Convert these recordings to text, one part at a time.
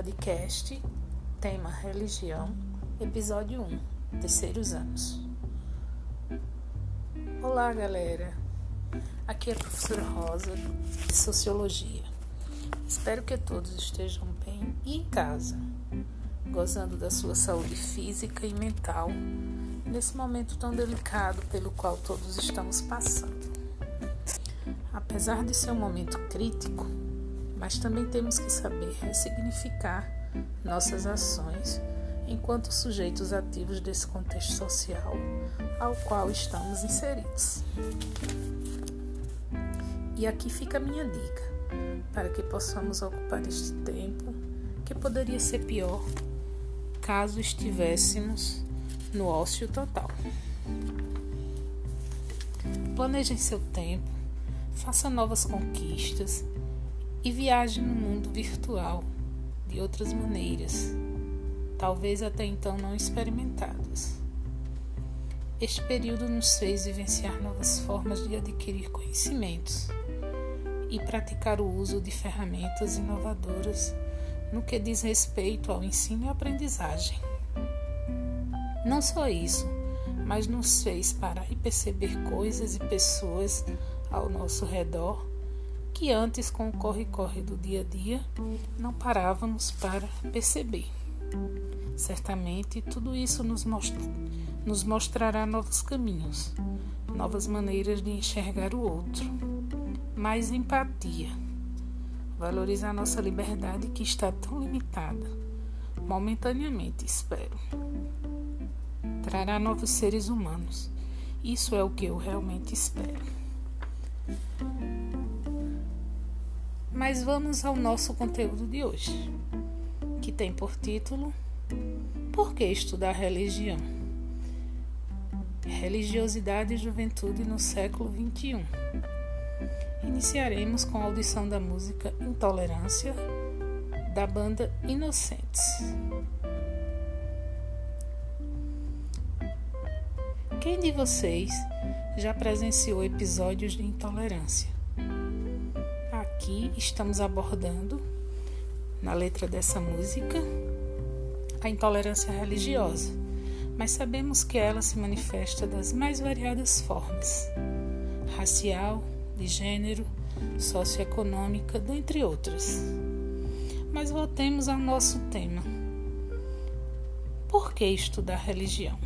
podcast, tema religião, episódio 1, terceiros anos. Olá, galera. Aqui é a professora Rosa de Sociologia. Espero que todos estejam bem e em casa, gozando da sua saúde física e mental nesse momento tão delicado pelo qual todos estamos passando. Apesar de ser um momento crítico, mas também temos que saber ressignificar nossas ações enquanto sujeitos ativos desse contexto social ao qual estamos inseridos. E aqui fica a minha dica, para que possamos ocupar este tempo que poderia ser pior caso estivéssemos no ócio total. Planejem seu tempo, faça novas conquistas e viaje no mundo virtual de outras maneiras, talvez até então não experimentadas. Este período nos fez vivenciar novas formas de adquirir conhecimentos e praticar o uso de ferramentas inovadoras no que diz respeito ao ensino e aprendizagem. Não só isso, mas nos fez parar e perceber coisas e pessoas ao nosso redor que antes, com o corre-corre do dia a dia, não parávamos para perceber. Certamente, tudo isso nos, mostra, nos mostrará novos caminhos, novas maneiras de enxergar o outro, mais empatia, valorizar nossa liberdade que está tão limitada, momentaneamente, espero. Trará novos seres humanos. Isso é o que eu realmente espero. Mas vamos ao nosso conteúdo de hoje, que tem por título Por que estudar religião? Religiosidade e juventude no século XXI. Iniciaremos com a audição da música Intolerância, da banda Inocentes. Quem de vocês já presenciou episódios de intolerância? Aqui estamos abordando, na letra dessa música, a intolerância religiosa, mas sabemos que ela se manifesta das mais variadas formas: racial, de gênero, socioeconômica, dentre outras. Mas voltemos ao nosso tema. Por que estudar religião?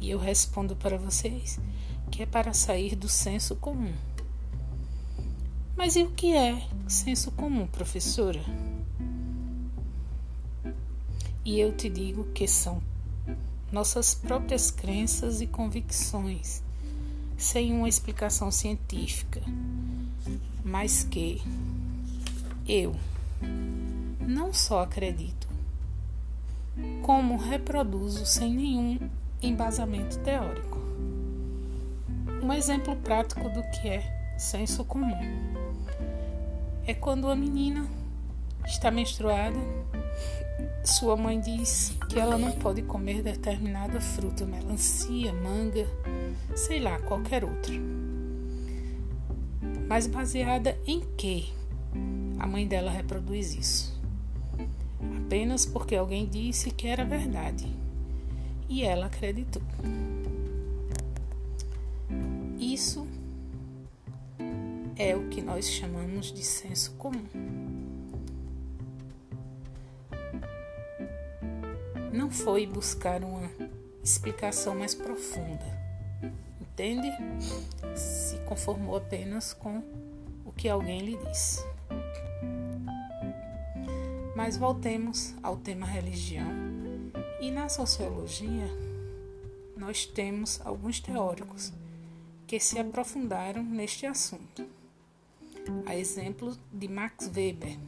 E eu respondo para vocês que é para sair do senso comum. Mas e o que é senso comum, professora? E eu te digo que são nossas próprias crenças e convicções, sem uma explicação científica, mas que eu não só acredito, como reproduzo sem nenhum embasamento teórico. Um exemplo prático do que é senso comum é quando a menina está menstruada, sua mãe diz que ela não pode comer determinada fruta, melancia, manga, sei lá, qualquer outra. Mas baseada em que a mãe dela reproduz isso? Apenas porque alguém disse que era verdade e ela acreditou. Isso é o que nós chamamos de senso comum. Não foi buscar uma explicação mais profunda, entende? Se conformou apenas com o que alguém lhe disse. Mas voltemos ao tema religião. E na sociologia, nós temos alguns teóricos que se aprofundaram neste assunto a exemplo de Max Weber,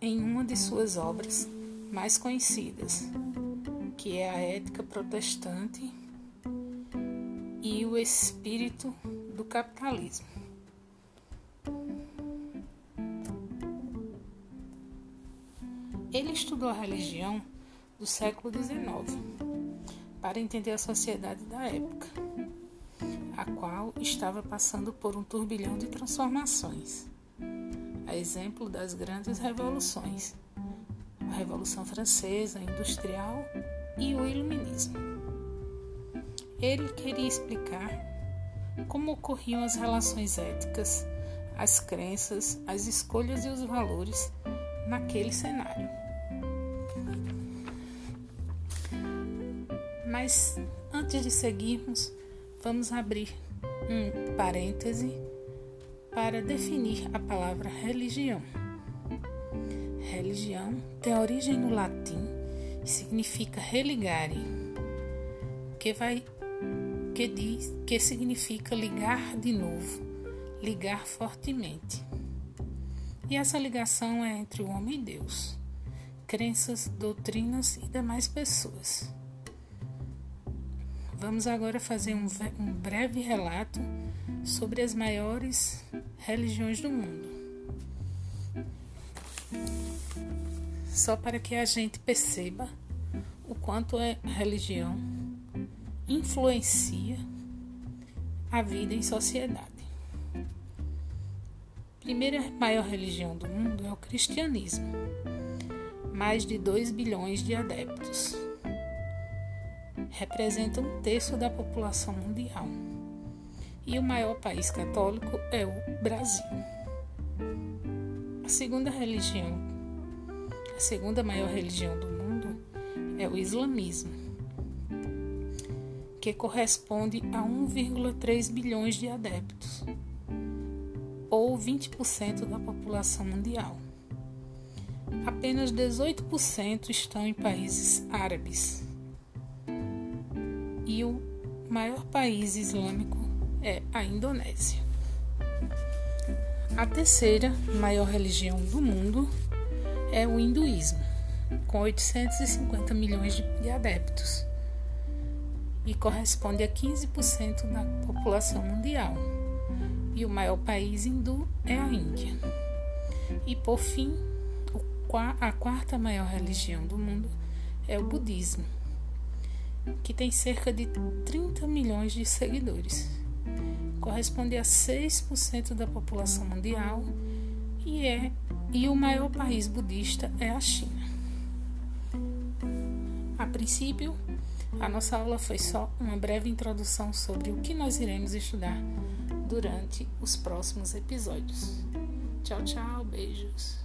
em uma de suas obras mais conhecidas, que é a Ética Protestante e o Espírito do Capitalismo. Ele estudou a religião do século XIX para entender a sociedade da época a qual estava passando por um turbilhão de transformações. a exemplo das grandes revoluções, a Revolução Francesa, Industrial e o Iluminismo. Ele queria explicar como ocorriam as relações éticas, as crenças, as escolhas e os valores naquele cenário. Mas antes de seguirmos, vamos abrir um parêntese para definir a palavra religião. Religião tem origem no latim e significa religare, que vai que diz que significa ligar de novo, ligar fortemente. E essa ligação é entre o homem e Deus, crenças, doutrinas e demais pessoas. Vamos agora fazer um, um breve relato sobre as maiores religiões do mundo. Só para que a gente perceba o quanto a religião influencia a vida em sociedade. A primeira maior religião do mundo é o cristianismo, mais de 2 bilhões de adeptos representa um terço da população mundial. E o maior país católico é o Brasil. A segunda religião, a segunda maior religião do mundo é o islamismo, que corresponde a 1,3 bilhões de adeptos, ou 20% da população mundial. Apenas 18% estão em países árabes e o maior país islâmico é a Indonésia. A terceira maior religião do mundo é o hinduísmo, com 850 milhões de adeptos e corresponde a 15% da população mundial. E o maior país hindu é a Índia. E por fim, a quarta maior religião do mundo é o budismo, que tem cerca de 30 milhões de seguidores. Corresponde a 6% da população mundial e é e o maior país budista é a China. A princípio, a nossa aula foi só uma breve introdução sobre o que nós iremos estudar durante os próximos episódios. Tchau, tchau, beijos.